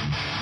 you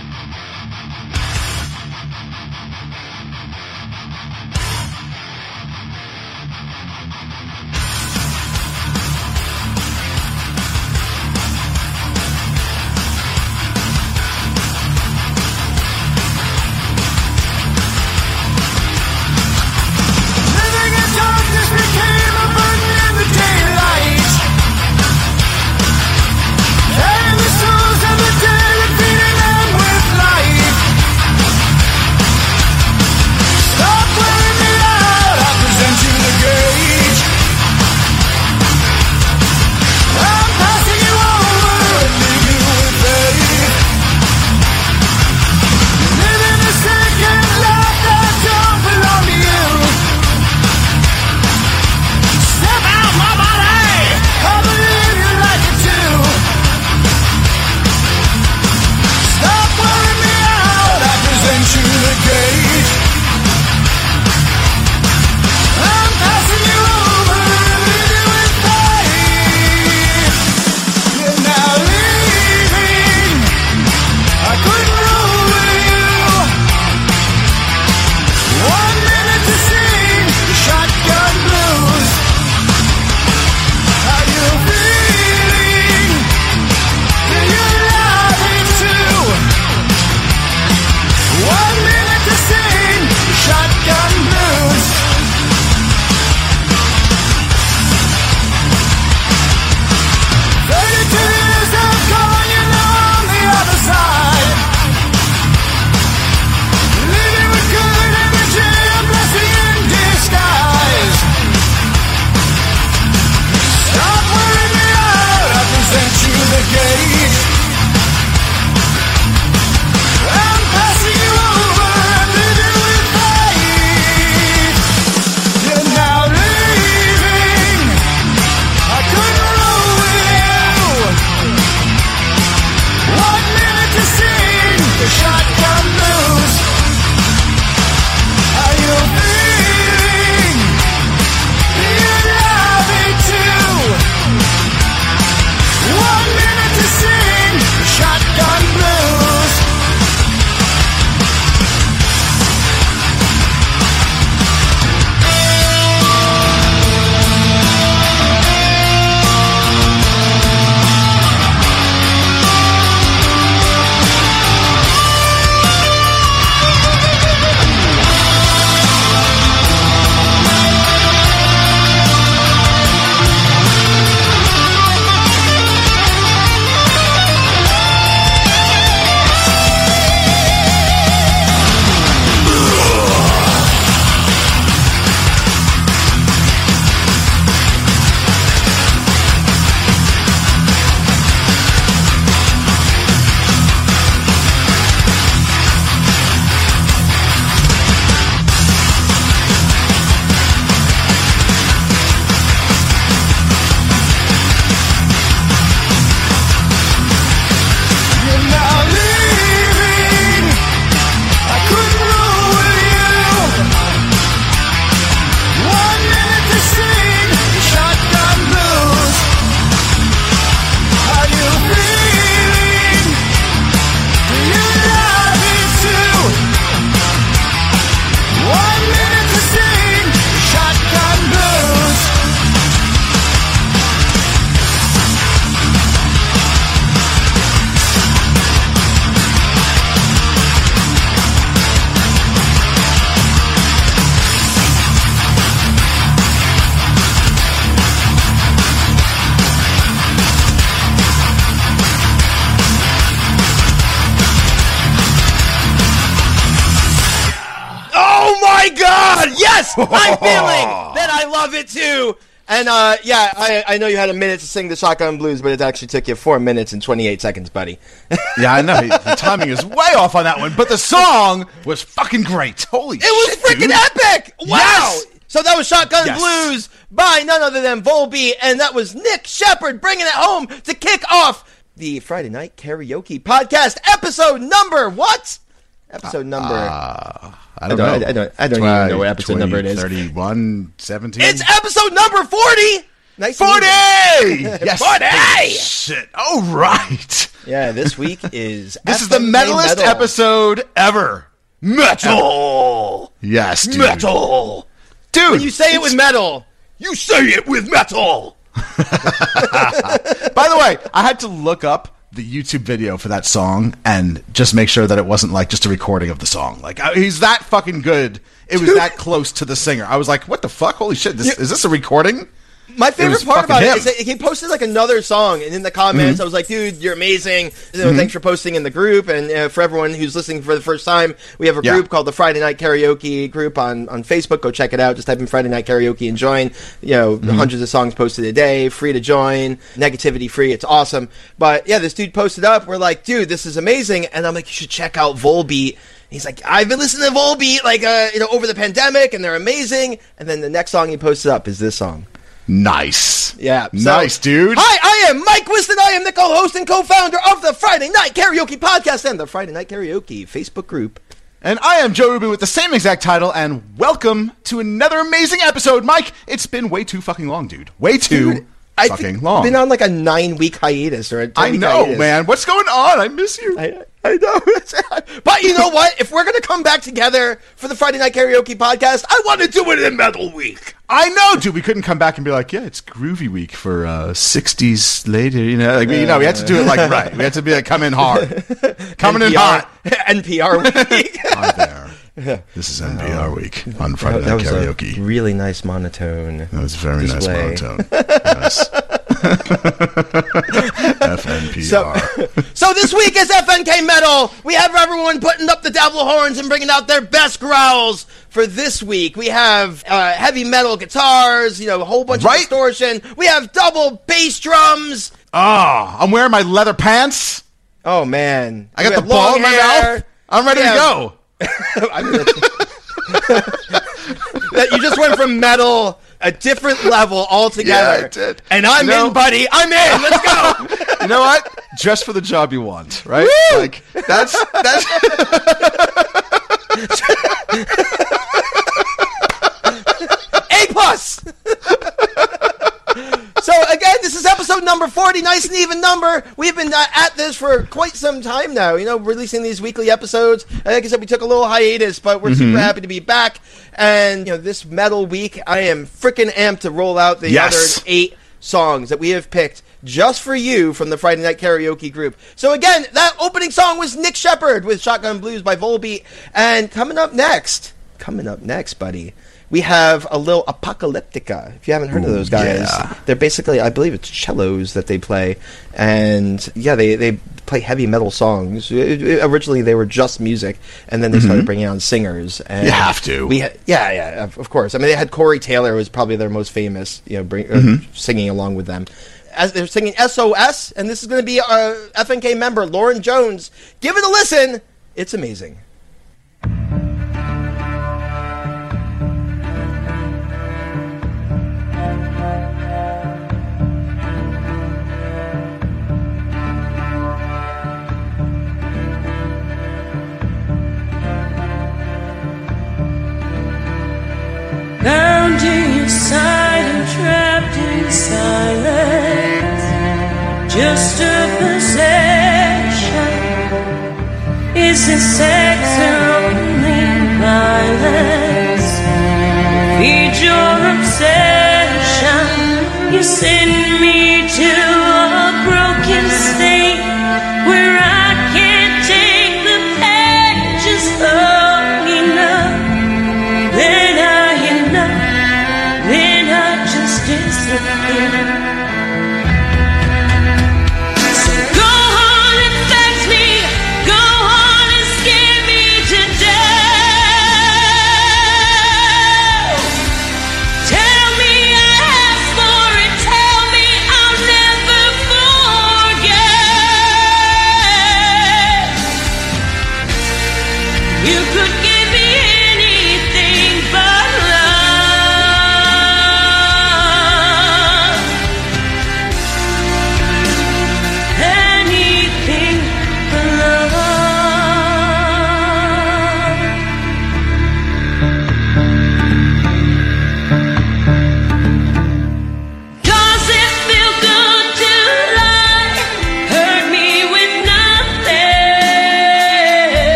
Yes, I'm feeling that I love it too. And uh, yeah, I, I know you had a minute to sing the Shotgun Blues, but it actually took you four minutes and 28 seconds, buddy. yeah, I know. The timing is way off on that one, but the song was fucking great. Holy It was freaking epic! Wow! Yes! So that was Shotgun yes. Blues by none other than Volbeat, and that was Nick Sheppard bringing it home to kick off the Friday Night Karaoke Podcast episode number what? Episode number. Uh, uh... I don't, I don't know. I, I don't, I don't 20, even know what episode 20, number it is. 31, 17? It's episode number 40! Nice 40! yes. 40! Oh, shit. All right. Yeah, this week is. this is the metalist metal. episode ever. Metal! Yes, dude. Metal! Dude! When you say it with metal. You say it with metal! By the way, I had to look up the YouTube video for that song and just make sure that it wasn't like just a recording of the song. Like I- he's that fucking good. It was that close to the singer. I was like, "What the fuck? Holy shit! This, is this a recording?" My favorite part about him. it is that he posted like another song, and in the comments, Mm-hmm. I was like, "Dude, you're amazing! You know, Thanks for posting in the group." And uh, for everyone who's listening for the first time, we have a Yeah. group called the Friday Night Karaoke group on on Facebook. Go check it out. Just type in Friday Night Karaoke and join. You know, Mm-hmm. hundreds of songs posted a day, free to join, negativity free. It's awesome. But yeah, this dude posted up. We're like, "Dude, this is amazing!" And I'm like, "You should check out Volbeat." He's like, I've been listening to Volbeat like uh, you know over the pandemic, and they're amazing. And then the next song he posted up is this song. Nice. Yeah. so- nice, dude. Hi, I am Mike Wiston. I am the co-host and co-founder of the Friday Night Karaoke Podcast and the Friday Night Karaoke Facebook group. And I am Joe Rubin with the same exact title, and welcome to another amazing episode, Mike. It's been way too fucking long, dude. Way too I fucking long. Been on like a nine-week hiatus or a I know, hiatus. man. What's going on? I miss you. I, I know. but you know what? If we're gonna come back together for the Friday Night Karaoke Podcast, I want to do it in Metal Week. I know, dude. We couldn't come back and be like, yeah, it's groovy week for uh, '60s later. You know, like we- you know, we had to do it like right. We had to be like, come in hard, coming in NPR, hot. NPR week. Hi there. This is NPR week on Friday that Night was Karaoke. a really nice monotone. that was very nice monotone. Yes. FNPR. So this week is FNK Metal. We have everyone putting up the devil horns and bringing out their best growls for this week. We have uh, heavy metal guitars, you know, a whole bunch Right. of distortion. We have double bass drums. Ah, I'm wearing my leather pants. Oh man, I got We the ball in my hair. mouth. I'm ready to go. That you just went from metal a different level altogether. Yeah, I did. And I'm You know- in, buddy. I'm in. Let's go. You know what? Dress for the job you want, right? Woo! Like that's that's A plus. so again, this is episode number forty, nice and even number. We've been uh, at this for quite some time now. You know, releasing these weekly episodes. Like I said, we took a little hiatus, but we're Mm-hmm. super happy to be back. And you know, this metal week, I am freaking amped to roll out the Yes. other eight songs that we have picked just for you from the Friday Night Karaoke group. So again, that opening song was Nick Sheppard with Shotgun Blues by Volbeat. And coming up next, coming up next, buddy, we have a little Apocalyptica. If you haven't heard of those guys, yeah. they're basically, I believe it's cellos that they play. And yeah, they, they play heavy metal songs. It- it- originally, they were just music, and then they started bringing on singers. And Mm-hmm. You have to. We ha- yeah, yeah, of, of course. I mean, they had Corey Taylor was probably their most famous, you know, bring, uh, Mm-hmm. singing along with them. As they're singing SOS, and this is going to be our FNK member Lauren Jones. Give it a listen. It's amazing. Your obsession. You send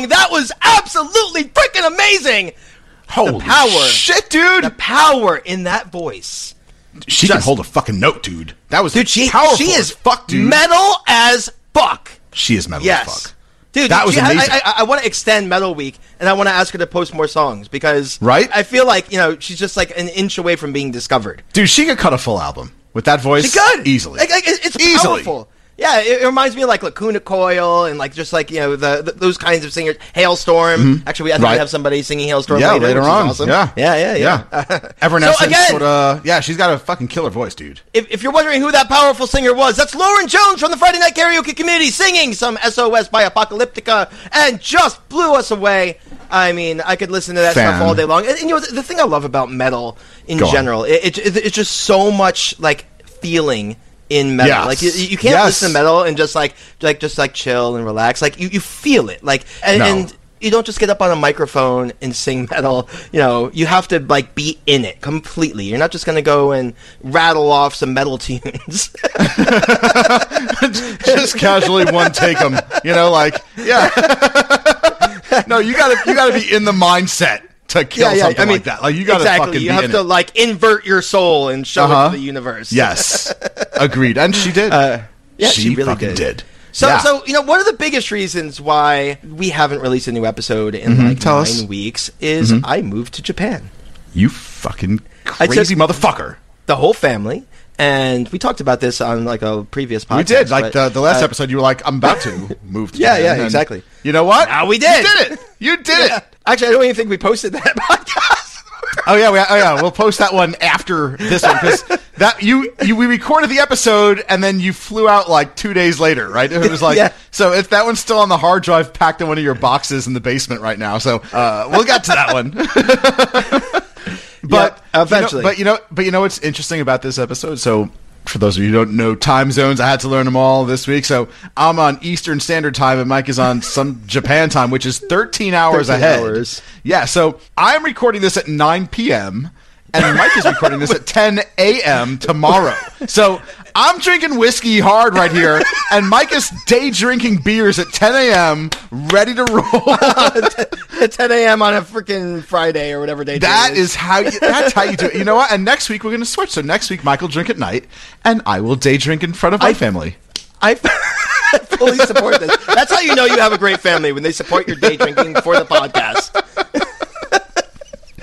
song. That was absolutely freaking amazing. Holy power. shit, dude! The power in that voice. she can hold a fucking note, dude. That was Dude, she, powerful she is fuck, dude. metal as fuck. she is metal Yes. as fuck. Dude, That was she- amazing. I, I, I want to extend Metal Week, and I want to ask her to post more songs because Right? I feel like you know she's just like an inch away from being discovered. Dude, she could cut a full album with that voice. She could easily. Like, like, it's Easily. powerful. Yeah, it, it reminds me of like Lacuna Coil and like just like you know the, the those kinds of singers. Halestorm. Mm-hmm. Actually, we I think. Right. we have somebody singing Halestorm yeah, later, later which is on. awesome. Yeah, yeah, yeah, yeah. yeah. Everyone So again- sort of. Yeah, she's got a fucking killer voice, dude. If, if you're wondering who that powerful singer was, that's Lauren Jones from the Friday Night Karaoke Committee singing some SOS by Apocalyptica and just blew us away. I mean, I could listen to that Fan. stuff all day long. And, and, you know, the, the thing I love about metal in Go on. general, it, it, it's just so much like feeling in metal. Yes. Like you, you can't Yes. listen to metal and just like like just like chill and relax. Like you, you feel it. Like and, No. and you don't just get up on a microphone and sing metal. You know, you have to like be in it completely. You're not just gonna go and rattle off some metal tunes. Just casually one take them. You know, like yeah. no, you gotta you gotta be in the mindset to kill something like that. Like you gotta exactly. fucking you have to it. like invert your soul and show Uh-huh. to the universe. Yes, agreed. And she did. Uh, yeah, she, she really fucking did. did. So, Yeah. so you know, one of the biggest reasons why we haven't released a new episode in like Mm-hmm. Tell nine us. Mm-hmm. weeks is I moved to Japan. you fucking I crazy motherfucker. The whole family, and we talked about this on like a previous podcast. We did like but, the the last uh, episode. You were like, "I'm about to move." To Yeah, Japan," yeah, and exactly. You know what? Now we did. You did it. You did yeah. it. Actually, I don't even think we posted that podcast. Oh yeah, we, oh yeah. We'll post that one after this one because that you, you we recorded the episode and then you flew out like two days later, right? It was like Yeah. so. If that one's still on the hard drive, packed in one of your boxes in the basement right now. So uh, we'll get to that one. but Yeah, eventually. you know, but you know, but you know what's interesting about this episode? So. For those of you who don't know time zones, I had to learn them all this week. So I'm on Eastern Standard Time, and Mike is on some Japan time, which is 13 hours 13 ahead. hours. Yeah, so I'm recording this at 9 p.m. and Mike is recording this at 10 a.m. tomorrow. So I'm drinking whiskey hard right here, and Mike is day drinking beers at 10 a.m. ready to roll. At 10 a.m. on a freaking Friday or whatever day. that is. is how you, that's how you do it. You know what? And next week we're going to switch. So next week Mike will drink at night, and I will day drink in front of my I- family. I fully support this. That's how you know you have a great family when they support your day drinking for the podcast.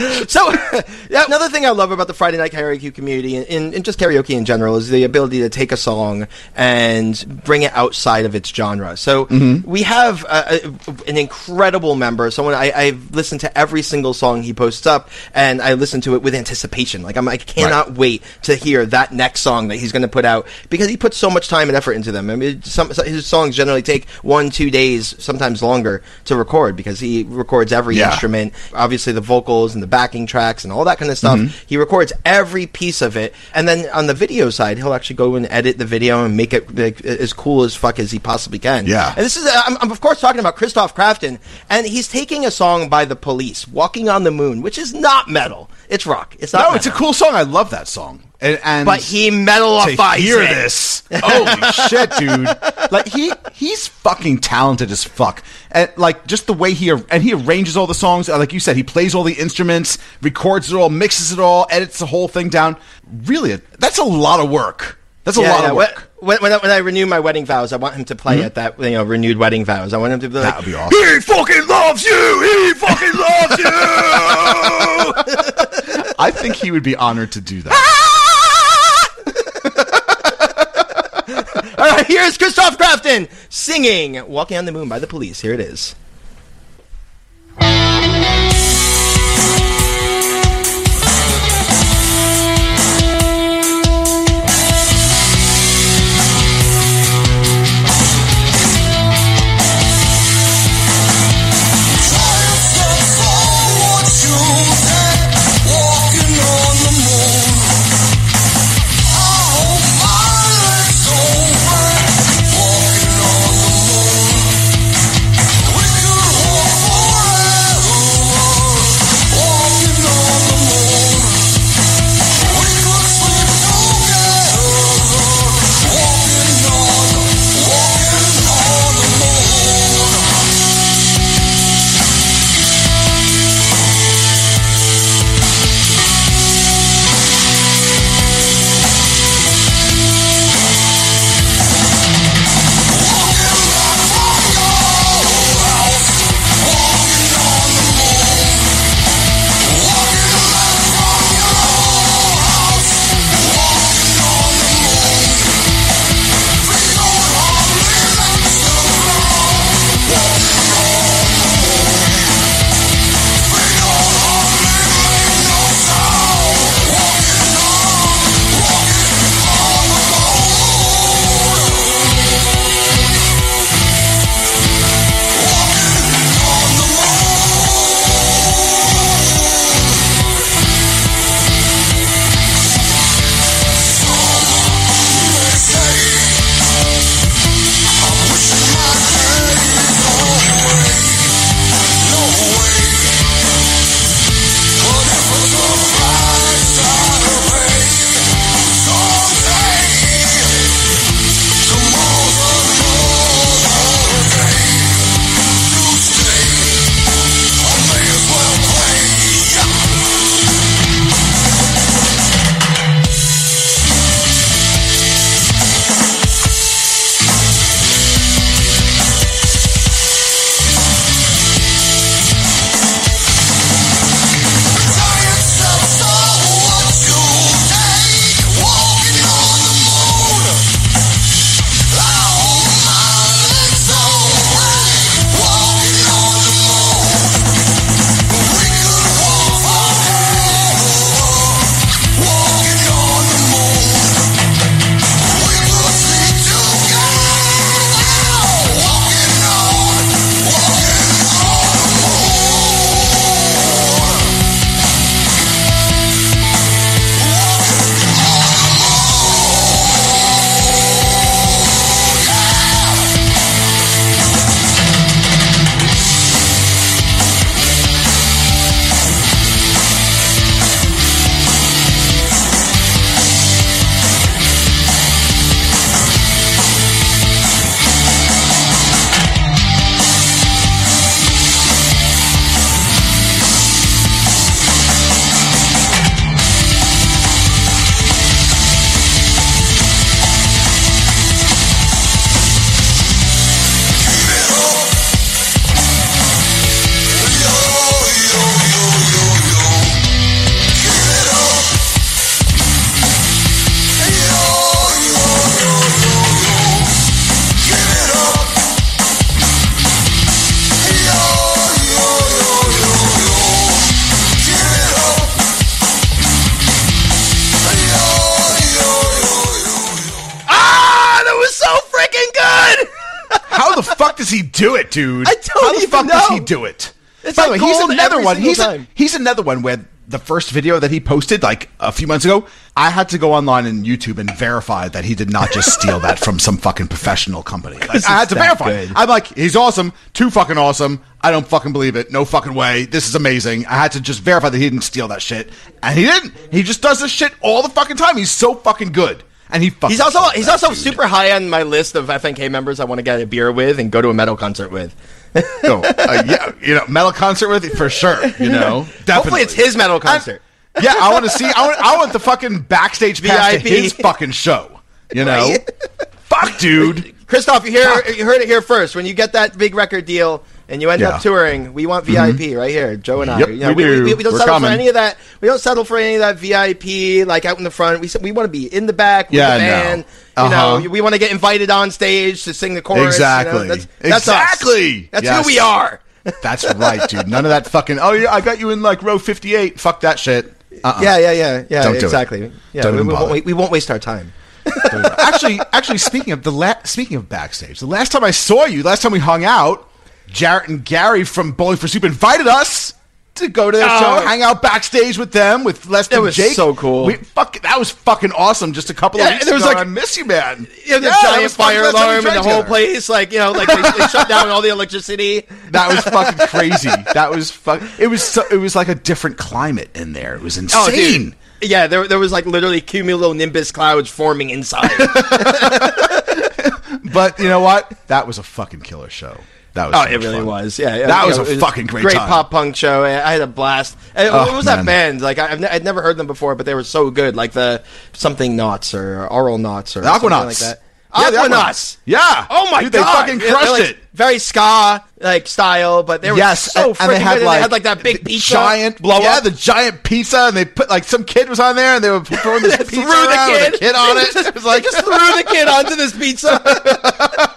So, yeah, another thing I love about the Friday Night Karaoke community and, and, and just karaoke in general is the ability to take a song and bring it outside of its genre. So, we have uh, a, an incredible member, someone I, I've listened to every single song he posts up, and I listen to it with anticipation. Like, I'm, I cannot wait to hear that next song that he's going to put out because he puts so much time and effort into them. I mean, some, some his songs generally take one, two days, sometimes longer to record because he records every Yeah. instrument, obviously the vocals and the backing tracks and all that kind of stuff. Mm-hmm. He records every piece of it, and then on the video side, he'll actually go and edit the video and make it like, as cool as fuck as he possibly can. Yeah. and this is I'm, I'm of course talking about Kristof Crafton, and he's taking a song by the Police, "Walking on the Moon," which is not metal. It's rock. It's not. No, it's a cool song. I love that song. And, and But he to metalifies hear it. this. Holy shit, dude! Like he he's fucking talented as fuck. And like just the way he and he arranges all the songs. uh, Like you said, he plays all the instruments, records it all, mixes it all, edits the whole thing down. Really, that's a lot of work. That's a Yeah, lot yeah. of work. When, when, I, when I renew my wedding vows, I want him to play at that you know renewed wedding vows. I want him to be like, That would be awesome. He fucking loves you. He fucking loves you. I think he would be honored to do that. All right, here's Kristof Crafton singing "Walking on the Moon" by the Police. Here it is. Does he do it, dude? I don't How the fuck does he do it? It's By like the way, he's another one. He's a, he's another one where the first video that he posted like a few months ago, I had to go online and YouTube and verify that he did not just steal that from some fucking professional company. Like, I had to verify. good. I'm like, he's awesome, too fucking awesome. I don't fucking believe it. No fucking way. This is amazing. I had to just verify that he didn't steal that shit, and he didn't. He just does this shit all the fucking time. He's so fucking good, and he fucking. He's also he's also dude. super high on my list of FNK members I want to get a beer with and go to a metal concert with. No, uh, yeah, you know, metal concert with for sure. You know, definitely. Hopefully it's his metal concert. And- yeah, I want to see. I want. I want the fucking backstage pass to VIP. his fucking show. You know, Right? fuck, dude. Kristof, you hear Fuck. you heard it here first. When you get that big record deal and you end Yeah. Mm-hmm. up touring, we want VIP right here, Joe and I. Yep, You know, we do. we, don't We're settle coming. for any of that. We don't settle for any of that VIP like out in the front. We we want to be in the back with Yeah, the no. Uh-huh. You know, we want to get invited on stage to sing the chorus. you know, Exactly. that's, that's us. Exactly. That's Yes. who we are. That's right, dude. None of that fucking. Oh yeah, I got you in like row fifty-eight. Fuck that shit. Uh-uh. Yeah, yeah, yeah, yeah. Don't do it. exactly. Yeah, Don't we, we, won't, we won't waste our time. actually, actually, speaking of the la- speaking of backstage, the last time I saw you, last time we hung out, Jaret and Gary from Bowling for Soup invited us to go to their Oh. show, hang out backstage with them with Lester It and was Jake. so cool. We, fuck, that was fucking awesome. Just a couple Yeah, of weeks there was ago. like- I miss you, man. Yeah, the Yeah, giant fire last time we alarm and the whole place. Like you know, like they, they shut down all the electricity. That was fucking crazy. That was fuck. It was so, it was like a different climate in there. It was oh, insane. Oh. Yeah, there, there was like literally cumulonimbus clouds forming inside. But you know what? That was a fucking killer show. That was oh, so it really fun. was. Yeah, yeah. That was a fucking great great time. pop punk show. I had a blast. And Oh, what was that band? Like I, I'd never heard them before, but they were so good. Like the something knots or oral knots or The something Aquanauts. like that. Yeah, Aquanauts. Yeah. Oh my Dude, god! They fucking crushed like, it. Very ska like style, but they were yes, so and, and they had good. like, they had like that big pizza giant blow yeah, up. the giant pizza, and they put like some kid was on there, and they were throwing this pizza threw the around with kid. a kid on it. it was like just threw the kid onto this pizza.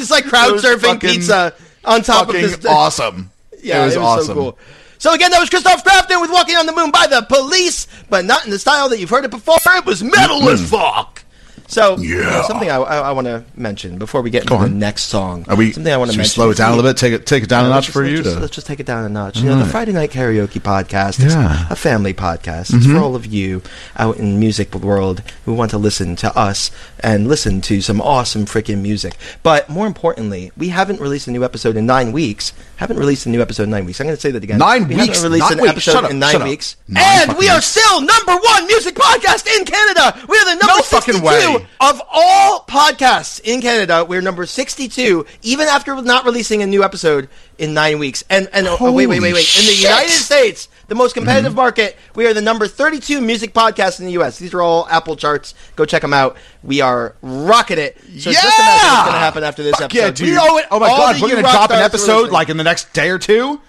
He's like crowd surfing fucking- pizza on top of this. awesome. Yeah, it was, awesome. so cool. So again, that was Kristof Crafton with "Walking on the Moon" by the Police, but not in the style that you've heard it before. It was metal as fuck. So Yeah. something I, I, want to mention before we get into the next song. Are we? something I want to mention. slow it down a little bit. Take it, take it down a notch just- for let's you. Just, to- let's just take it down a notch. You know, the Friday Night Karaoke podcast is Yeah. Mm-hmm. a family podcast. It's for all of you out in the music world who want to listen to us and listen to some awesome freaking music. But more importantly, we haven't released a new episode in nine weeks. Haven't released a new episode in nine weeks. I'm going to say that again. Nine we weeks? Haven't released an weeks. episode up, in nine weeks. Nine and we are still number one music podcast in Canada. We are the number No 62 of all podcasts in Canada. We're number 62, even after not releasing a new episode in nine weeks. And and oh, wait, wait, wait, wait. In the. United States, the most competitive mm-hmm. market, we are the number 32 music podcast in the U.S. These are all Apple charts. Go check them out. We are rocking it. So just imagine what's Yeah! going to happen after this Fuck episode. yeah, dude. We owe it oh my god, we're gonna drop an stars who are episode like in the next day or two.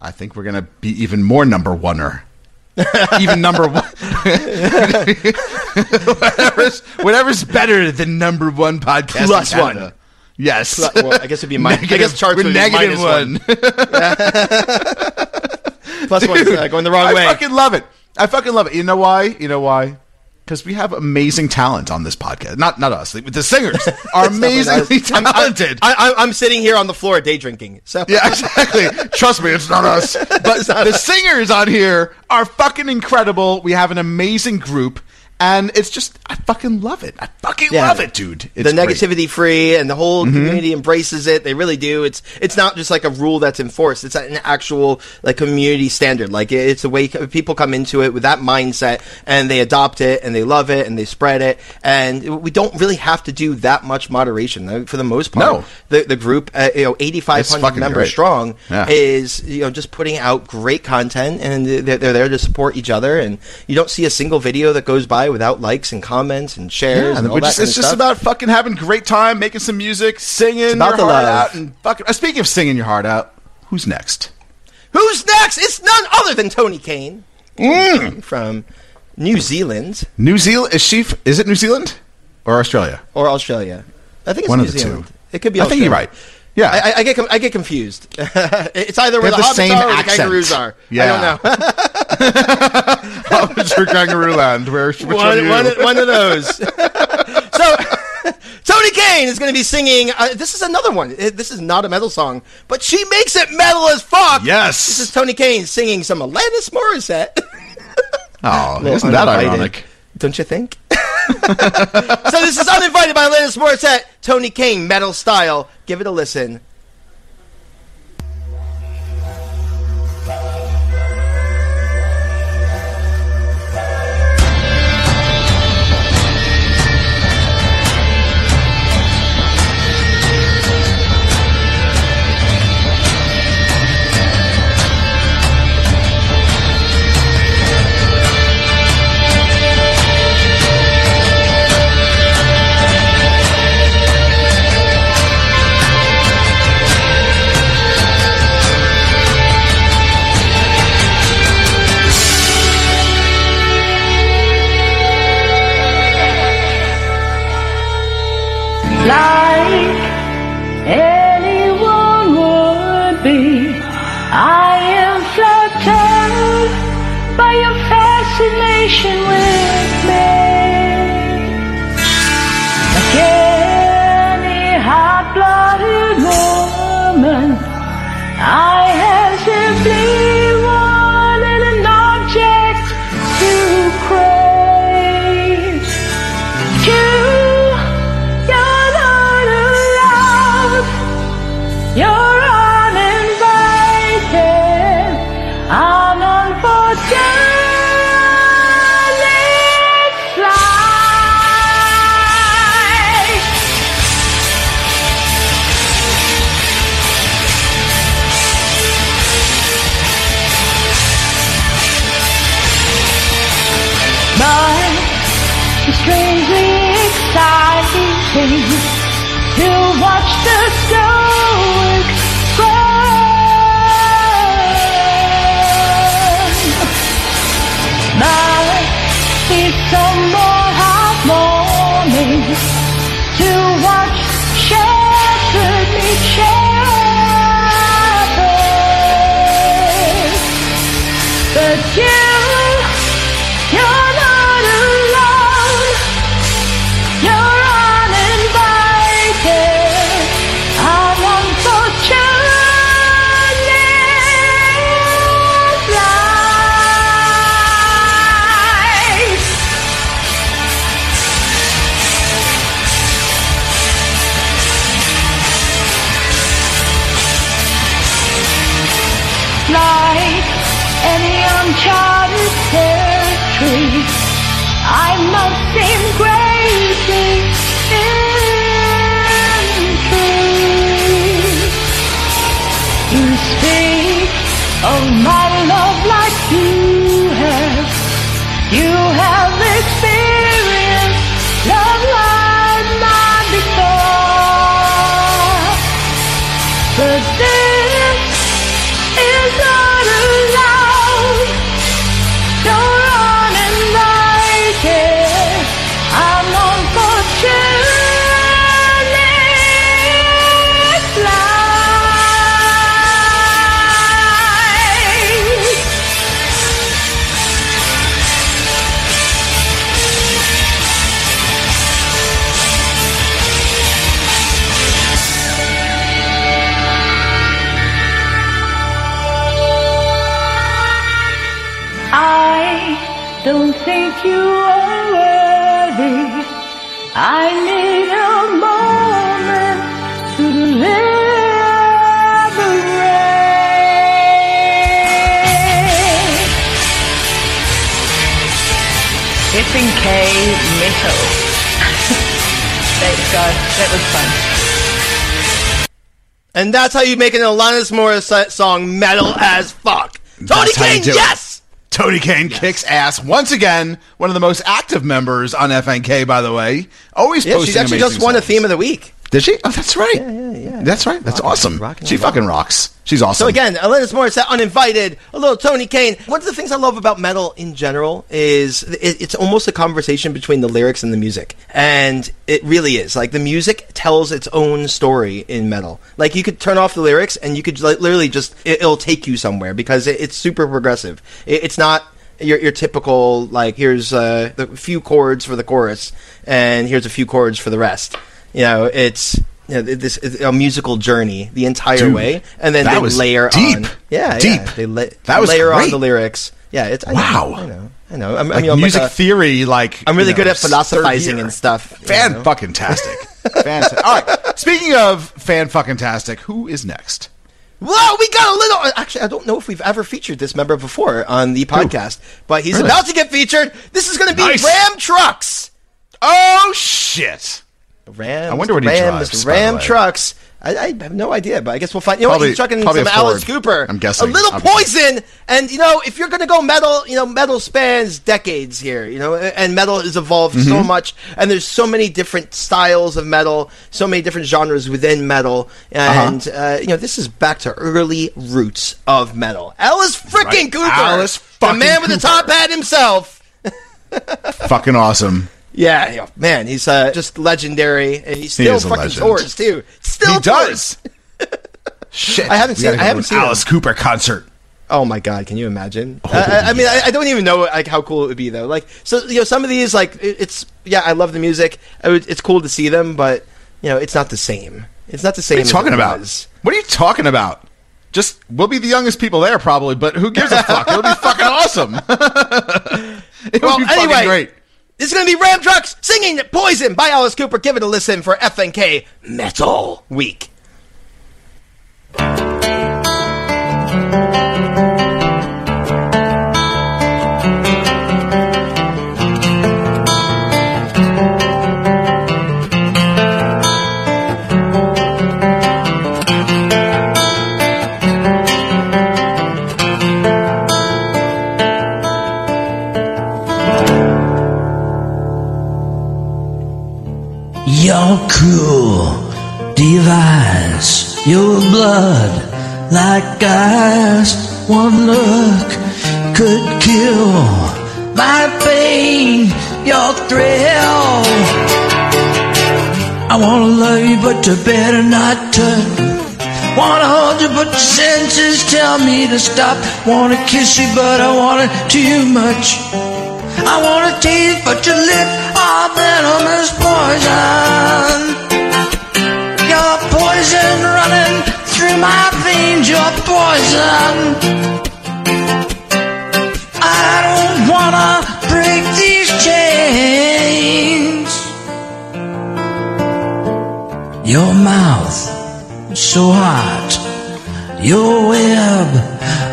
I think we're gonna be even more number oneer. even number one. whatever's, whatever's better than number one podcast. in Canada. one. Yes. Well, I guess it'd be minus. I guess charts would be negative minus one. Plus one's uh, going the wrong I way. I fucking love it. I fucking love it. You know why? You know why? Because we have amazing talent on this podcast. Not not us. The, singers are amazingly talented. I, I, I'm sitting here on the floor day drinking. So yeah, exactly. Trust me, it's not us. But the singers on here are fucking incredible. We have an amazing group, and it's just I fucking love it. I fucking Yeah. love it, dude. It's the great. negativity free and the whole community embraces it. They really do. It's it's not just like a rule that's enforced. It's an actual like community standard. Like it's a way people come into it with that mindset and they adopt it and they love it and they spread it. And we don't really have to do that much moderation for the most part. No. the the group uh, you know eighty five hundred members great. strong Yeah. is you know just putting out great content and they're, they're there to support each other and you don't see a single video that goes by without likes and comments and shares Yeah, and all we're that it's just stuff. about fucking having great time, making some music, singing about your heart love. out, and fucking. Uh, speaking of singing your heart out, who's next? Who's next? It's none other than Toni Kane Mm. from New Zealand New Zealand is she? Is it New Zealand or Australia? or Australia. I think it's One New of the Zealand. two. It could be. I think you're right. Yeah, I, I, get com- I get confused. it's either where the, the hobbits same are or the kangaroos are. Yeah. I don't know. Hobbits or Kangaroo Land, where which one, one, one, of those. so, Toni Kane is going to be singing. Uh, this is another one. This is not a metal song, but she makes it metal as fuck. Yes. This is Toni Kane singing some Alanis Morissette. Oh, isn't that ironic? Don't you think? so this is uninvited by Alanis Morissette. Toni Kane, metal style. Give it a listen. Like anyone would be. I am flattered by your fascination with my Thanks. That was fun. And that's how you make an Alanis Morissette song metal as fuck. Toni That's how you Kane, yes! Toni Kane kicks ass once again. One of the most active members on FNK, by the way. Always Yeah, posting. she's actually amazing just won a theme of the week. Did she? Oh, that's right. Yeah, yeah, yeah. That's right. That's awesome. she fucking rocks. She's awesome. So again, Alanis Morissette, uninvited, a little Toni Kane. One of the things I love about metal in general is it, it's almost a conversation between the lyrics and the music, and it really is. Like the music tells its own story in metal. Like you could turn off the lyrics and you could li- literally just it, it'll take you somewhere because it, it's super progressive. It, it's not. Your, your typical like here's uh, the few chords for the chorus and here's a few chords for the rest You know, it's you know, this is a musical journey the entire Dude, way, and then that they layer deep. on. Yeah, Deep. Yeah, they la- That was layer on the lyrics. Yeah, it's I know, Wow. I know. I know. I'm, like I'm, you know, music like a- theory. Like I'm really you know, good at philosophizing and stuff. Fan fucking tastic. Fantastic. All right. Speaking of fan fucking tastic, who is next? Well, we got a little. Actually, I don't know if we've ever featured this member before on the podcast, but he's Really? about to get featured. This is going to be Nice. Ram Trukkz. Oh shit! Ram. I wonder what he Ram, drives, Mr. by the Ram. Trukkz. I, I have no idea, but I guess we'll find. You know what? Probably- He's trucking some Alice Cooper. I'm guessing, a little obviously. poison, and you know, if you're going to go metal, you know, metal spans decades here. You know, and metal has evolved Mm-hmm. so much, and there's so many different styles of metal, so many different genres within metal, and Uh-huh. uh, you know, this is back to early roots of metal. Alice freaking Right. Cooper, Alice the man with the top hat himself. Fucking awesome. Yeah, yeah, man, he's uh, just legendary, and he still a fucking tours too. Still he tours. does. Shit. I haven't We seen- I haven't seen Alice him. Cooper concert. Oh my god, can you imagine? Oh, I, I- mean, I, I don't even know like how cool it would be though. Like, so you know, some of these like it, it's yeah, I love the music. I would, it's cool to see them, but you know, it's not the same. It's not the same. What are you talking about? was. What are you talking about? Just we'll be the youngest people there probably, but who gives a fuck? It'll be fucking awesome. it Well, would be fucking anyway. great. This is gonna be Ram Trukkz singing "Poison" by Alice Cooper. Give it a listen for FNK Metal Week. Your cruel device, your blood like ice. One look could kill my pain, your thrill. I wanna love you, but you better not touch. Wanna hold you, but your senses tell me to stop. Wanna kiss you, but I want it too much. I wanna taste, but your lips venomous poison. Your poison running through my veins, your poison. I don't wanna break these chains. Your mouth, so hot. Your web,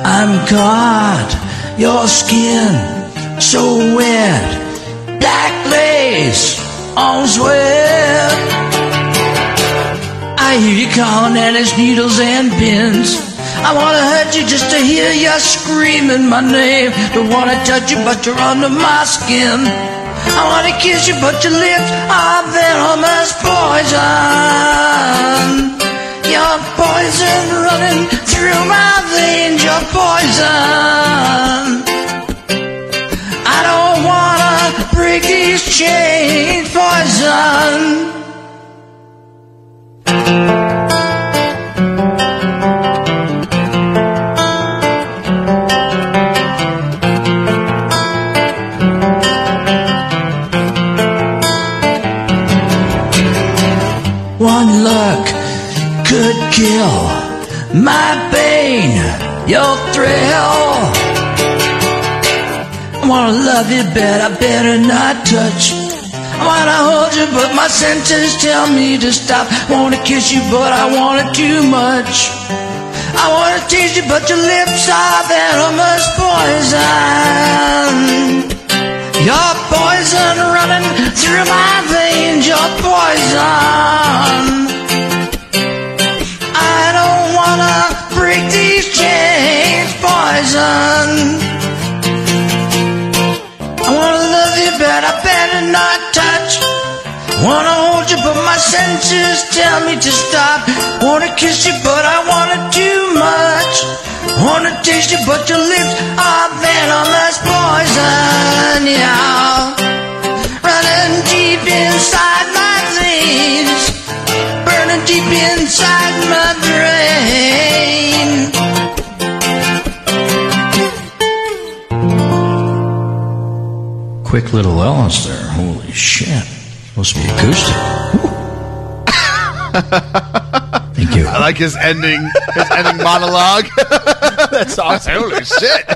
I'm caught. Your skin, so wet. Black lace on sweat. I hear you calling and it's needles and pins. I wanna hurt you just to hear you screaming my name. Don't wanna touch you, but you're under my skin. I wanna kiss you, but your lips are venomous poison. Your poison running through my veins. Your poison. Break these chains. Poison. One look could kill my pain, your wanna love you, but I better not touch. I wanna hold you, but my senses tell me to stop. Wanna kiss you, but I want it too much. I wanna taste you, but your lips are venomous poison. Your poison running through my veins, your poison. Senses tell me to stop. Wanna kiss you, but I want it too much. Wanna taste you, but your lips are venomous poison, yeah. Running deep inside my veins, burning deep inside my brain. Quick little Ellis there. Holy shit. To be acoustic. Thank you. I like his ending, his ending monologue. That's awesome. Holy shit!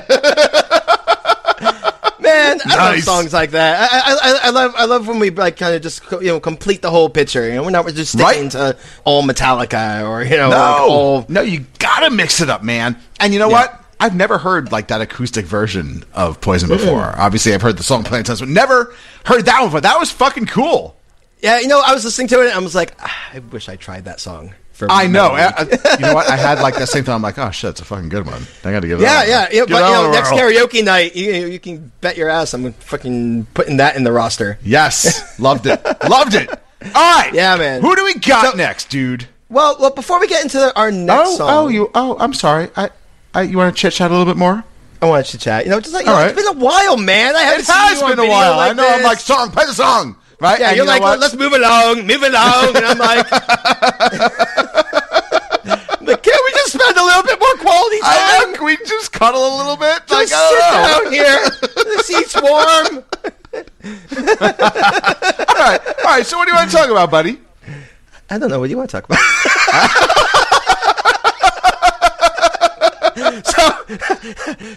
Man, I love songs like that. I, I, I, I love I love when we like kind of just you know complete the whole picture. You know, we're not just sticking Right. to all Metallica or you know like all No, no, you gotta mix it up, man. And you know what? I've never heard like that acoustic version of Poison before. Obviously, I've heard the song plenty of times, but never heard that one. But that was fucking cool. Yeah, you know, I was listening to it and I was like, ah, I wish I tried that song. For I know. I, I- you know what? I had like that same thing. I'm like, oh shit, it's a fucking good one. I got to give it. yeah, that yeah, yeah. Give But you know, a next karaoke night, you, you can bet your ass I'm fucking putting that in the roster. Yes, loved it, loved it. All right, Yeah, man. Who do we got So- next, dude? Well, well, before we get into the, our next Oh, song, oh, you. Oh, I'm sorry. I, I you want to chit chat a little bit more? I want to chat. You know, just like you know, right. it's been a while, man. I haven't It seen has you on been a while. Like I know. I'm like, song, play the song, right? Yeah, And you're you know like, what? let's move along, move along, and I'm like, like, can't we just spend a little bit more quality time? I know. Can we just cuddle a little bit? Like, Just I sit don't down here. The seat's warm. All right, all right. So, what do you want to talk about, buddy? I don't know. What do you want to talk about? so,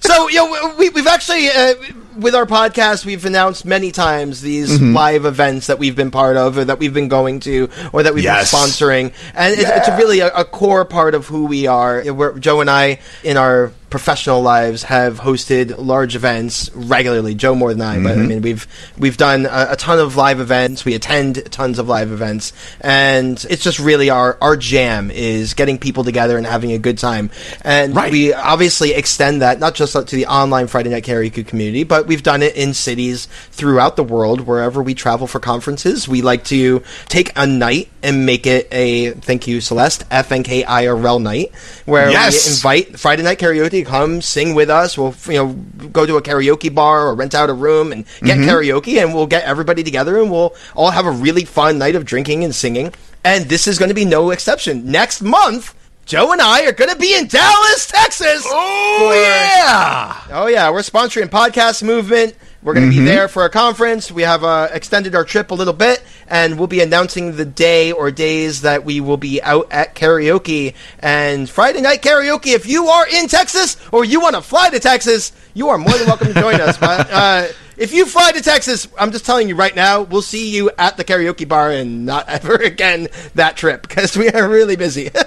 so you know, we, we've actually uh, with our podcast, we've announced many times these Mm-hmm. live events that we've been part of, or that we've been going to, or that we've Yes. been sponsoring, and it's, it's really a, a core part of who we are. We're, Joe and I, in our professional lives, have hosted large events regularly. Joe more than I, but I Mm-hmm. mean, we've we've done a, a ton of live events. We attend tons of live events, and it's just really our our jam is getting people together and having a good time. And Right. we obviously extend that not just to the online Friday Night Karaoke community, but we've done it in cities throughout the world wherever we travel for conferences. We like to take a night and make it a thank you Celeste FNK IRL night where Yes. we invite Friday Night Karaoke to come sing with us. We'll you know go to a karaoke bar or rent out a room and get karaoke, and we'll get everybody together and we'll all have a really fun night of drinking and singing. And this is going to be no exception. Next month, Joe and I are going to be in Dallas, Texas. Oh for- yeah. Oh yeah, we're sponsoring podcast movement. We're going to Mm-hmm. be there for a conference. We have uh, extended our trip a little bit, and we'll be announcing the day or days that we will be out at karaoke and Friday night karaoke. If you are in Texas or you want to fly to Texas, you are more than welcome to join us. But uh, if you fly to Texas, I'm just telling you right now, we'll see you at the karaoke bar and not ever again that trip because we are really busy.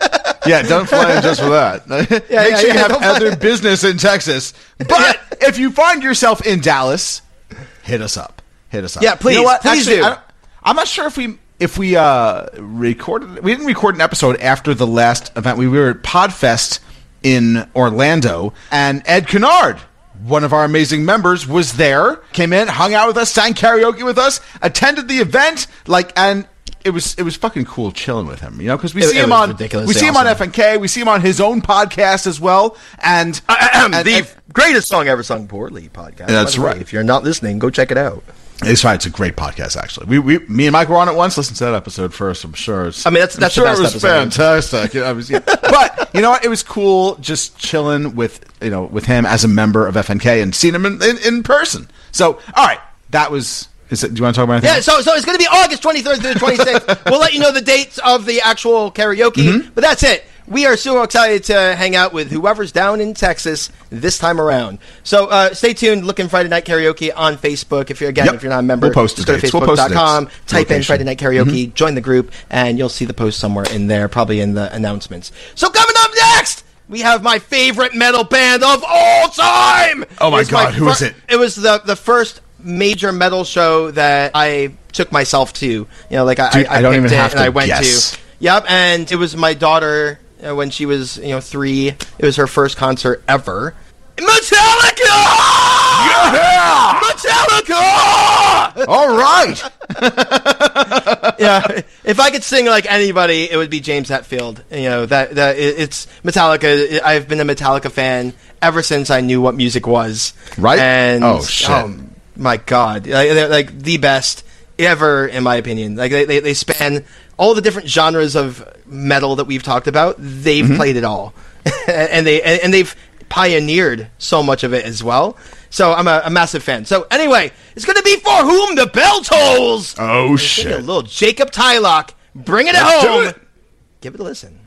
Yeah, don't fly just for that. Make yeah, sure you yeah, have don't fly- other business in Texas. But if you find yourself in Dallas, hit us up. Hit us up. Yeah, please, You know what? please Actually, do. I don't- I'm not sure if we if we uh, recorded. We didn't record an episode after the last event. We were at Podfest in Orlando, and Ed Kennard. One of our amazing members was there, came in, hung out with us, sang karaoke with us, attended the event, like, and it was it was fucking cool chilling with him, you know, because we It- see it him on ridiculously we see him on. FNK, we see him on his own podcast as well, and, and- the and- greatest song ever sung poorly podcast. That's By way, right. If you're not listening, go check it out. It's right. It's a great podcast, actually. We, we me and Mike were on it once. Listen to that episode first. I'm sure. It's, I mean, that's- I'm that's the sure it was episode. fantastic. Yeah, was- yeah. but you know what? It was cool just chilling with you know with him as a member of FNK and seeing him in, in, in person. So, all right, that was. Is it, do you want to talk about anything? Yeah, so so it's going to be August 23rd through the 26th. we'll let you know the dates of the actual karaoke, Mm-hmm. but that's it. We are so excited to hang out with whoever's down in Texas this time around. So uh, stay tuned. Look in Friday Night Karaoke on Facebook. If you're again, Yep. if you're not a member, We'll post just go to dates. We'll post the Facebook.com, dates. type in Friday Night Karaoke, Mm-hmm. join the group, and you'll see the post somewhere in there, probably in the announcements. So coming up next. We have my favorite metal band of all time. Oh my God, who fir- is it? It was the the first major metal show that I took myself to. You know, like I, Dude, I, I don't even have and to I went guess. to. Yep, and it was my daughter uh, when she was you know three. It was her first concert ever. Metallica! Yeah! Metallica! All right. yeah, if I could sing like anybody, it would be James Hetfield. You know that that it- it's Metallica. I've been a Metallica fan ever since I knew what music was. Right? And Oh, shit. my god, like, they're like the best ever in my opinion. Like they, they they span all the different genres of metal that we've talked about. They've Mm-hmm. played it all, and they and, and they've pioneered so much of it as well. So I'm a, a massive fan. So anyway, it's going to be for whom the bell tolls. Oh A shit. little Jacob Tyloch, bring it Let's home. it. Give it a listen.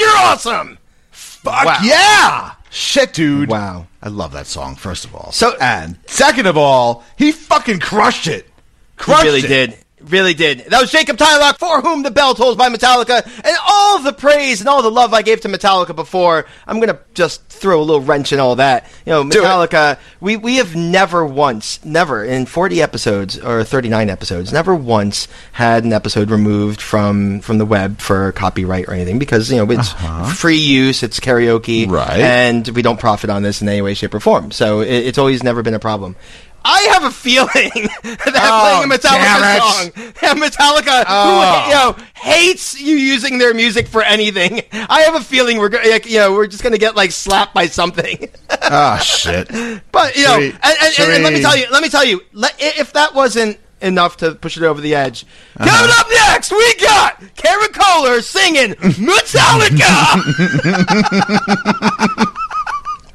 You're awesome. Fuck Wow. yeah! Shit, dude. Wow. I love that song, first of all. So- and second of all, he fucking crushed it. Crushed He really it. did. Really did. That was Jacob Tyloch, For Whom the Bell Tolls by Metallica, and all the praise and all the love I gave to Metallica before. I'm gonna just throw a little wrench in all that. You know. Metallica. We we have never once, never in 40 episodes or 39 episodes, never once had an episode removed from from the web for copyright or anything because you know it's free use, it's karaoke, Uh-huh. Right. And we don't profit on this in any way, shape, or form. So it, it's always never been a problem. I have a feeling that Oh, playing a Metallica song, yeah, Metallica, Oh. who you know hates you using their music for anything. I have a feeling we're go- like, you know we're just gonna get like slapped by something. Ah, shit. but you know, we- and, and, and, and let me tell you, let me tell you, let, if that wasn't enough to push it over the edge, Uh-huh. coming up next we got Karen Kolar singing Metallica.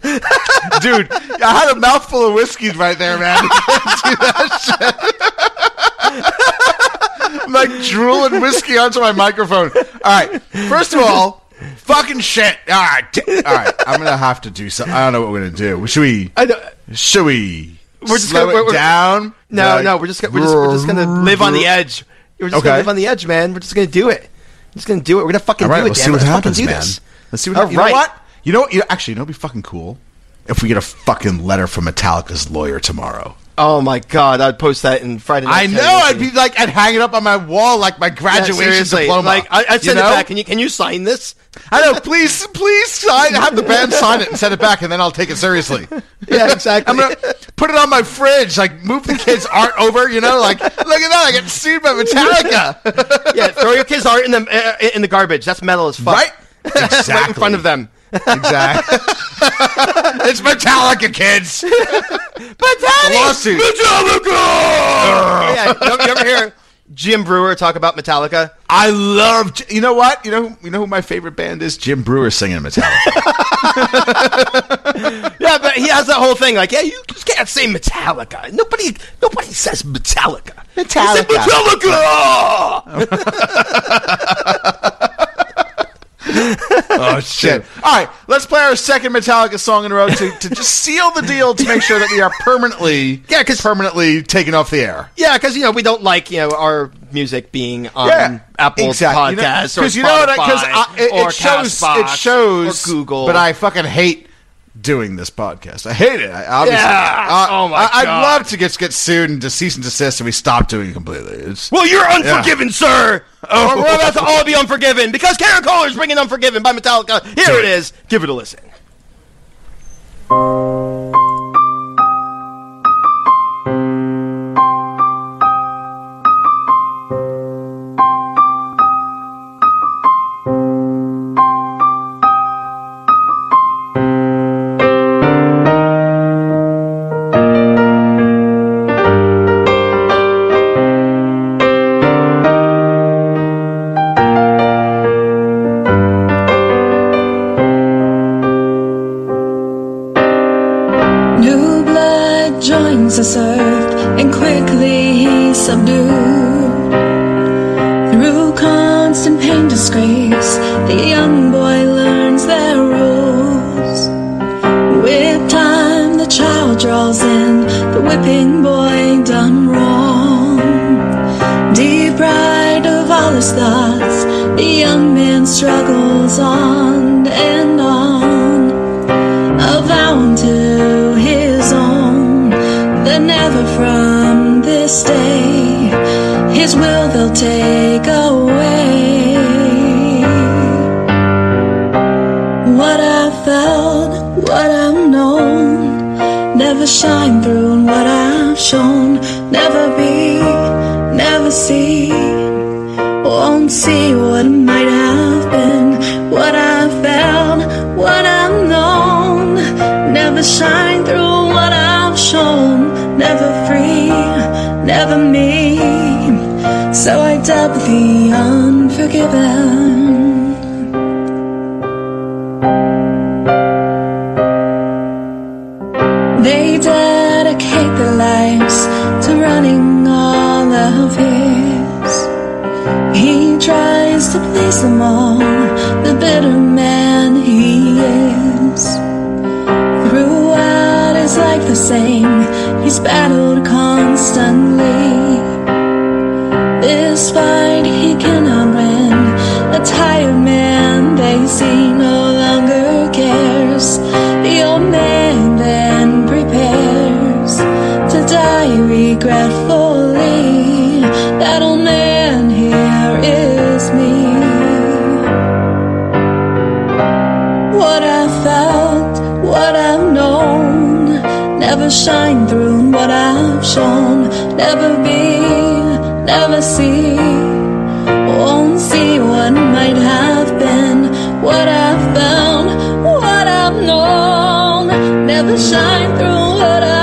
Dude, I had a mouthful of whiskey right there, man. Do that shit. I'm like drooling whiskey onto my microphone. All right. First of all, fucking shit. All right. All right. I'm going to have to do something. I don't know what we're going to do. Should we, I know. should we We're just slow gonna- it we're- we're- down? No, Like- no, we're just gonna, we're just we're just gonna live on the edge. We're just Okay. gonna live on the edge, man. We're just gonna do it. We're just gonna do it. We're gonna fucking All right, do it. let's damn see it. what happens, do man. this. Let's see what happens. You know right. what? You know what? You, actually, you know what'd be fucking cool? If we get a fucking letter from Metallica's lawyer tomorrow. Oh my god, I'd post that in Friday. Night I know. I'd be like, I'd hang it up on my wall like my graduation seriously. diploma. Like I, I'd You send know? it back. Can you can you sign this? I know. Please, please sign. Have the band sign it and send it back, and then I'll take it seriously. Yeah, exactly. I'm gonna put it on my fridge. Like move the kids' art over. You know, like look at that. I get sued by Metallica. yeah, throw your kids' art in the uh, in the garbage. That's metal as fuck. right? Exactly. right in front of them. Exactly. it's Metallica, kids. But Daddy, Lawsuit. yeah, you ever, you ever hear Jim Breuer talk about Metallica? I love. You know what? You know. You know who my favorite band is? Jim Breuer singing Metallica. Yeah, but he has that whole thing like, yeah, you just can't say Metallica. Nobody, nobody says Metallica. Metallica. Metallica. oh shit! All right, let's play our second Metallica song in a row to, to just seal the deal to make sure that we are permanently, Yeah, 'cause- permanently taken off the air. yeah, because you know we don't like you know our music being on Yeah, Apple's exactly. podcast or Because you know what? Because Spotify it, or it shows. Castbox It shows. or Google. But I fucking hate doing this podcast. I hate it. I, obviously, Yeah. Oh, my I, I'd love to get get sued and to cease and desist, and we stop doing it completely. It's, Well, you're unforgiven, sir. Or we're about to all be unforgiven because Karen is bringing Unforgiven by Metallica. Here it is. Give it a listen. Us earth, and quickly subdued. Through constant pain, disgrace, the young boy learns their rules. With time, the child draws in, the whipping boy done wrong. Deprived of all his thoughts, the young man struggles on take them all, the bitter man he is. Throughout his life the same, he's battled never shine through what I've shown. Never be, never see, won't see what might have been. What I've found, what I've known, never shine through what I've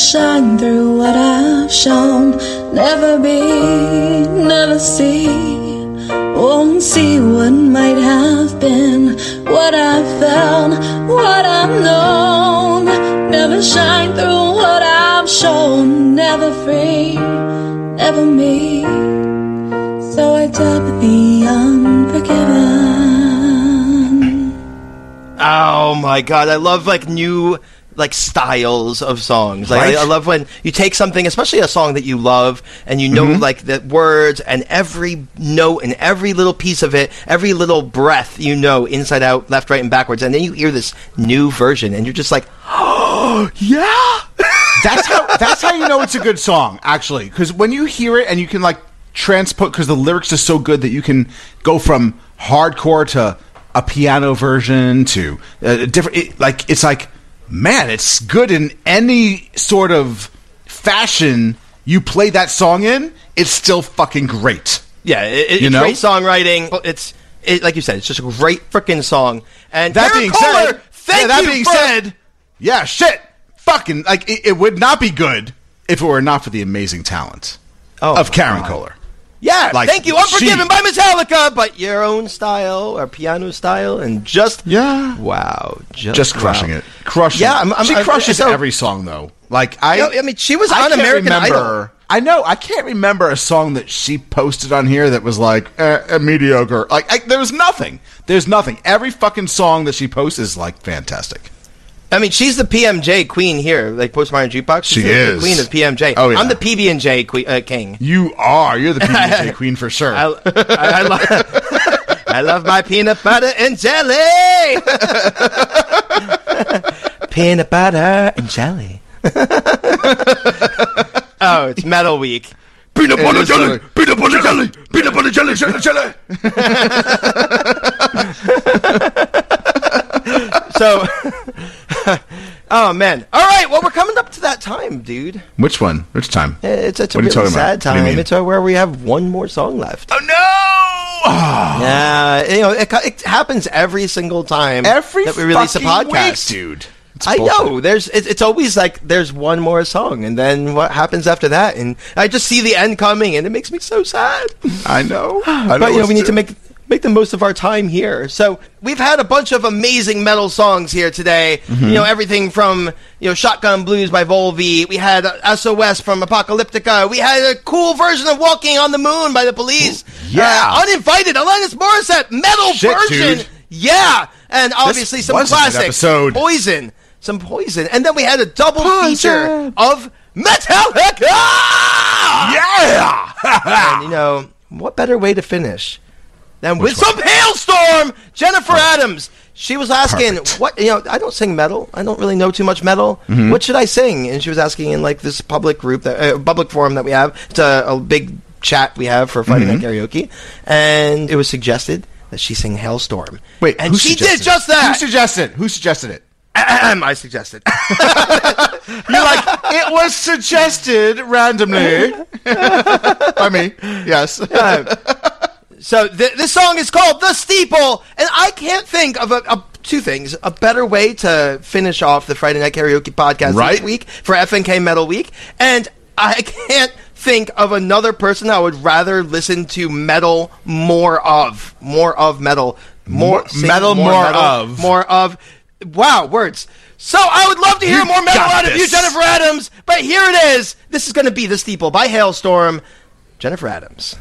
shine through what I've shown. Never be, never see, won't see what might have been. What I've felt, what I've known, never shine through what I've shown. Never free, never me. So I dub the unforgiven. Oh my god, I love like new like styles of songs. Like Right. I, I love when you take something, especially a song that you love, and you know Mm-hmm. like the words and every note and every little piece of it, every little breath you know inside out, left, right, and backwards, and then you hear this new version, and you're just like, oh yeah. That's how. That's how you know it's a good song, actually. Because when you hear it and you can like transport, because the lyrics are so good that you can go from hardcore to a piano version to a different. It, like it's like, man, it's good in any sort of fashion you play that song in. It's still fucking great. Yeah, it, it- You it's know? great songwriting. It's it, like you said, it's just a great freaking song. And That Karen being Kolar, said, thank yeah, that being for- said, yeah, shit, fucking like it, it would not be good if it were not for the amazing talent Oh, of Karen God. Kolar. Yeah, Like, thank you. Unforgiven she- by Metallica, but your own style or piano style, and just Yeah. wow, just, just crushing wow. it, crushing. Yeah. I'm- I'm- she crushes so- every song though. Like I, You know, I mean, she was I on can't American remember, Idol. I know. I can't remember a song that she posted on here that was like eh, eh, mediocre. Like I, there was nothing. There's nothing. Every fucking song that she posts is like fantastic. I mean, she's the PMJ queen here, like Postmodern Jukebox. She's She the, the is. queen of PMJ. Oh, yeah. I'm the PB and J que- uh, king. You are. You're the PJ queen for sure. I, I, I, love, I love my peanut butter and jelly. peanut butter and jelly. oh, it's Metal Week. peanut butter jelly, Peanut butter jelly. Peanut butter jelly. Jelly. Jelly. So, oh man. All right. Well, we're coming up to that time, dude. Which one? Which time? It's, it's a really about? sad What time. It's uh, where we have one more song left. Oh no! Yeah, you know, it, it happens every single time Every that we release a podcast, week, dude. I know. There's it, it's always like there's one more song, and then what happens after that? And I just see the end coming, and it makes me so sad. I know. I but you know, we need to make make the most of our time here. So we've had a bunch of amazing metal songs here today. Mm-hmm. You know, everything from you know Shotgun Blues by Volbeat. We had uh, SOS from Apocalyptica. We had a cool version of Walking on the Moon by the Police. Yeah. Uh, uninvited Alanis Morissette metal Shit, version. dude. Yeah, and obviously some was classics. Poison, some Poison, and then we had a double Poison. feature of Metallica. Yeah. and you know what better way to finish than with some Halestorm? Jennifer Adams. She was asking, Perfect. "What you know? I don't sing metal. I don't really know too much metal. Mm-hmm. What should I sing?" And she was asking in like this public group, that uh, public forum that we have. It's a, a big chat we have for Friday Mm-hmm. Night Karaoke, and it was suggested that she sing "Halestorm." Wait, and who she did just that. Who suggested? Who suggested it? I suggested. You're like, it was suggested randomly by me. Yes. So th- this song is called "The Steeple," and I can't think of a, a two things: a better way to finish off the Friday Night Karaoke podcast Right. this week for FNK Metal Week, and I can't think of another person I would rather listen to metal more of, more of metal, more More- sing metal more of. more of. Wow, words. So I would love to hear You more metal out of you. Jennifer Adams. But here it is. This is going to be "The Steeple" by Halestorm. Jennifer Adams.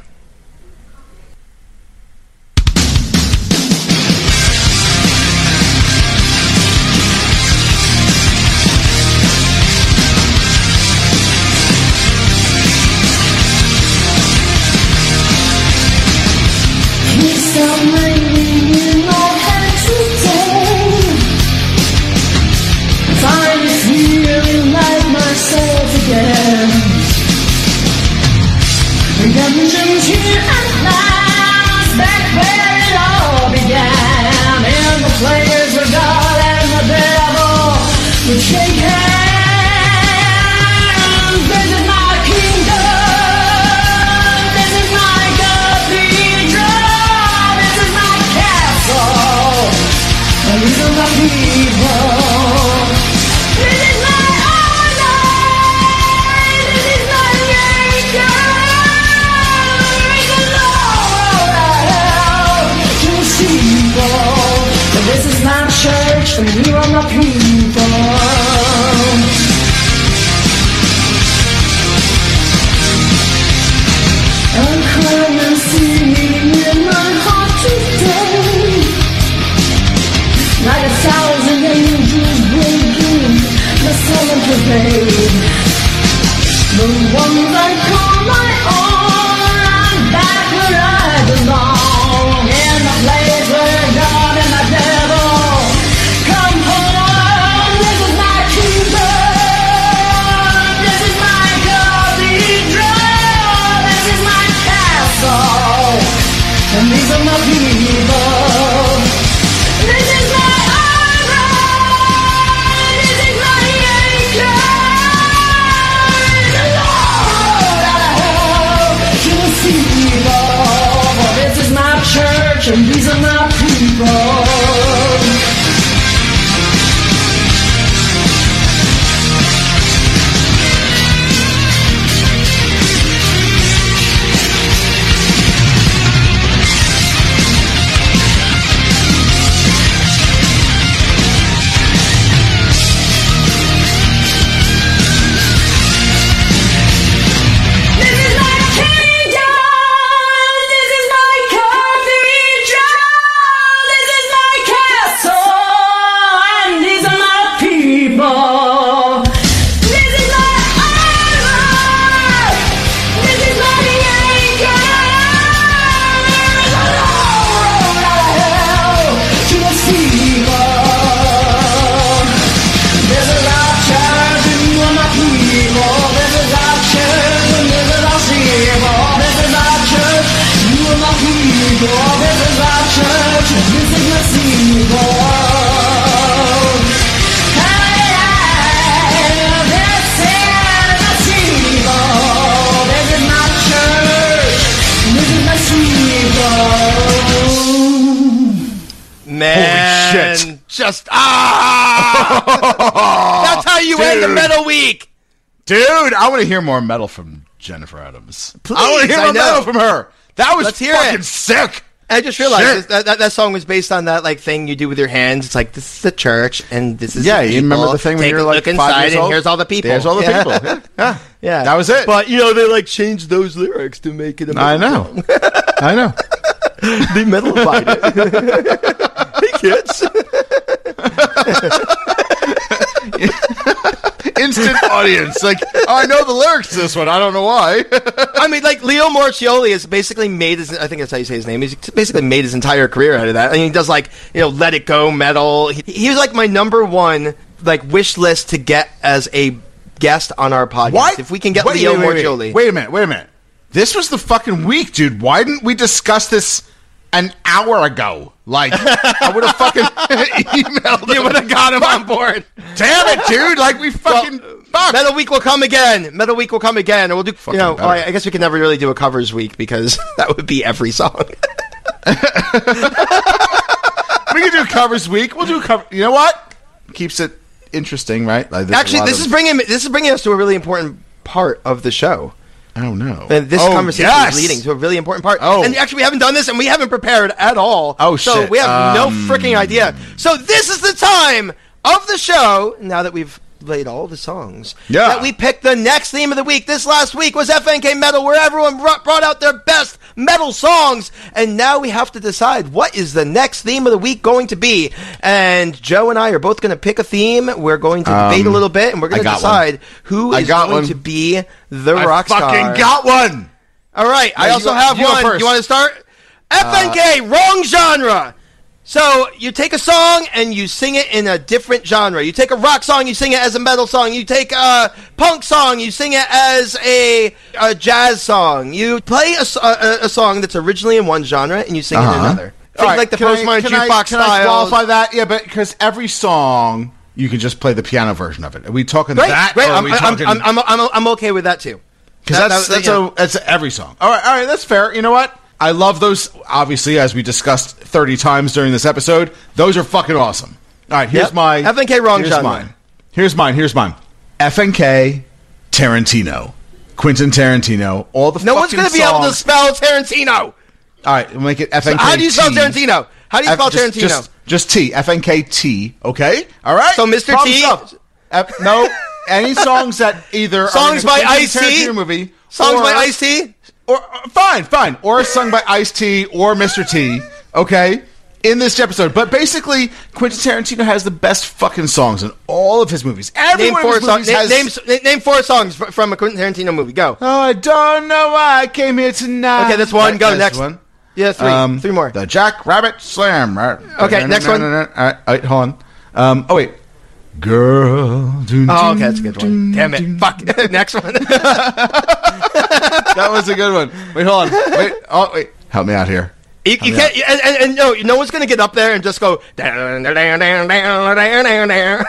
Just ah! That's how you end the Dude. Metal Week. Dude, I want to hear more metal from Jennifer Adams. I want Please, to hear I more know. metal from her. That was Let's hear fucking it. sick. I just realized that, that that song was based on that like thing you do with your hands. It's like this is the church and this is Yeah, the you remember the thing when Take you were a like look five inside years and old? here's all the people. There's all the Yeah. people. Yeah. yeah. Yeah, That was it. But you know they like changed those lyrics to make it. A I know. I know. they metalified it. kids. Instant audience. Like, I know the lyrics to this one. I don't know why. I mean, like Leo Moracchioli has basically made his. I think that's how you say his name. He's basically made his entire career out of that. I mean, he does like you know, Let It Go metal. He, he was like my number one like wish list to get as a guest on our podcast. If we can get Wait, Leo wait, wait, Moracchioli. Wait a minute. Wait a minute. This was the fucking week, dude. Why didn't we discuss this an hour ago. Like, I would have fucking emailed. You would have got him on board. Damn it, dude! Like we fucking fuck. Metal Week will come again. Metal Week will come again, and we'll do. Fucking you know. I, I guess we can never really do a covers week because that would be every song. we can do covers week. We'll do cover. You know what? Keeps it interesting, right? Like, Actually, this of- is bringing this is bringing us to a really important part of the show. I don't know. And this Oh, conversation yes! is leading to a really important part. Oh. And actually, we haven't done this, and we haven't prepared at all. Oh, So shit. we have no Um, freaking idea. So this is the time of the show. Now that we've played all the songs, Yeah. that we picked the next theme of the week. This last week was FNK Metal, where everyone brought out their best metal songs, and now we have to decide what is the next theme of the week going to be. And Joe and I are both going to pick a theme. We're going to debate a little bit, and we're going Um, to got one. decide who I got going one. to be the I rock star. fucking got one. All right, I also you- have you one. Uh, You want to start? FNK, wrong genre. So you take a song and you sing it in a different genre. You take a rock song, you sing it as a metal song. You take a punk song, you sing it as a, a jazz song. You play a song that's originally in one genre and you sing it in Uh-huh. another. All Think right, like the can I- postmodern can I- jukebox Can I qualify that? Yeah, but because every song you can just play the piano version of it. Are we talking Great, that? great. or I'm, we I'm, talking? I'm, I'm, I'm, I'm okay with that too. Because That- that's that- that's, you know. a, that's every song. All right, all right, that's fair. You know what? I love those. Obviously, as we discussed thirty times during this episode, those are fucking awesome. All right, here's Yep. my FNK wrong here's genre. mine. Here's mine. Here's mine. FNK Tarantino, Quentin Tarantino. All the fucking no one's going to be able to spell Tarantino. All right, we'll make it FNK. How do you spell Tarantino? How do you F- spell just, Tarantino? Just, just T. FNK T. Okay. All right. So Mr. Problem T- solved. F- no. Any songs that either Songs by Quentin Ice-T? Movie, Songs or- by Ice T. or uh, fine, fine, or sung by Ice T or Mr. T. Okay, in this episode. But basically, Quentin Tarantino has the best fucking songs in all of his movies. Every Name one of four his songs. movies Name, has- name, name four songs from a Quentin Tarantino movie. Go. Oh, I don't know why I came here tonight. Okay, that's one. Go, That's next. one. Yeah, three. Um, three more. The Jack Rabbit Slam. Right. Okay, next one. All right, all right, hold on. Um, oh wait, girl. dun, Oh, okay, that's a good one. dun, Damn dun. it. Fuck. Next one. That was a good one. Wait, hold on. Wait. Oh wait. Help me out here. You, you can't, and, and, and no, no one's gonna get up there and just go. down, down, down, down, down, down, down.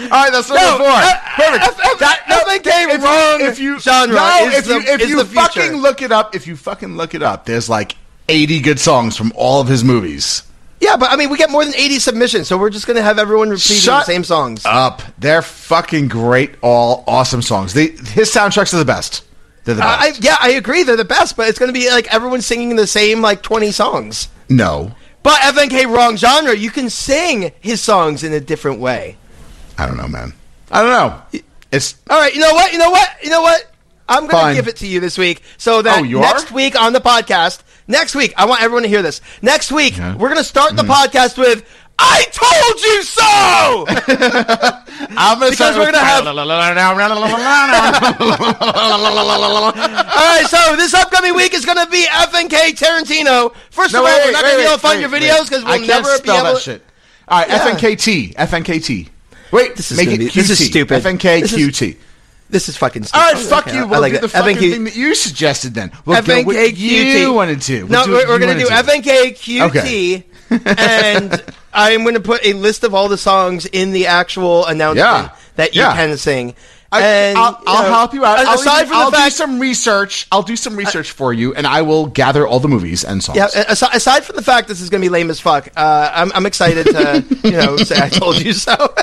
All right, that's number No, four. uh, Perfect. F- F- That- no, FNK if wrong if you genre no, is if you if is you the fucking look it up, if you fucking look it up, there's like 80 good songs from all of his movies. Yeah, but I mean, we get more than eighty submissions, so we're just gonna have everyone repeating Shut the same songs. Up, they're fucking great, all awesome songs. They, his soundtracks are the best. They're the Uh, I, best. yeah, I agree. They're the best, but it's gonna be like everyone singing the same like twenty songs. no, But FNK wrong genre. You can sing his songs in a different way. I don't know, man. I don't know. It's All right, you know what? You know what? You know what? I'm going to Fine. give it to you this week so that Oh, next week on the podcast, next week, I want everyone to hear this. Next week, Yeah. we're going to start the mm. podcast with I told you so. I'm gonna Because we're gonna have- All right, so this upcoming week is going to be FNK Tarantino. First No, of all, wait, we're not wait, going to be able to find your videos because we'll can't never be spell able. that shit. All right, Yeah. FNKT, FNKT. Wait, This is make gonna it be- QT. this is stupid. FNKQT. This is fucking stupid. right, fuck Okay, you. I We'll like do it. the fucking thing that you suggested then. We'll go what FNKQT. you wanted to. We'll no, we're, we're going to do FNKQT, and I'm going to put a list of all the songs in the actual announcement Yeah. that you Yeah. can sing. I, and I'll, I'll know, help you out. I'll, aside even- from I'll the fact, do some research. I'll do some research for you, and I will gather all the movies and songs. yeah, aside, aside from the fact this is going to be lame as fuck, uh, I'm, I'm excited to you know say I told you so.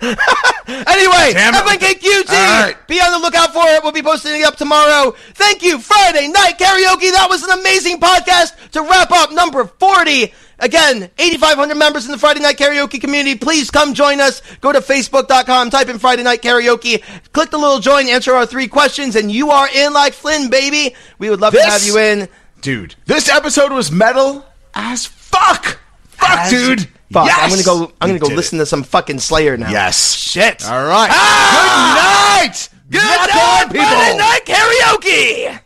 anyway. FNKQT. Right. Be on the lookout for it. We'll be posting it up tomorrow. Thank you, Friday Night Karaoke. That was an amazing podcast to wrap up number 40. Again, 8,500 members in the Friday Night Karaoke community. Please come join us. Go to Facebook.com, type in Friday Night Karaoke, click the little join, answer our three questions, and you are in like Flynn, baby. We would love to have you in. dude. This episode was metal as fuck. Fuck, As dude. Fuck, Yes! I'm gonna go. I'm You gonna go did listen to some fucking Slayer now. it. Yes. Shit. All right. Ah! Good night. Good Rock night, on, people. Friday Night Karaoke.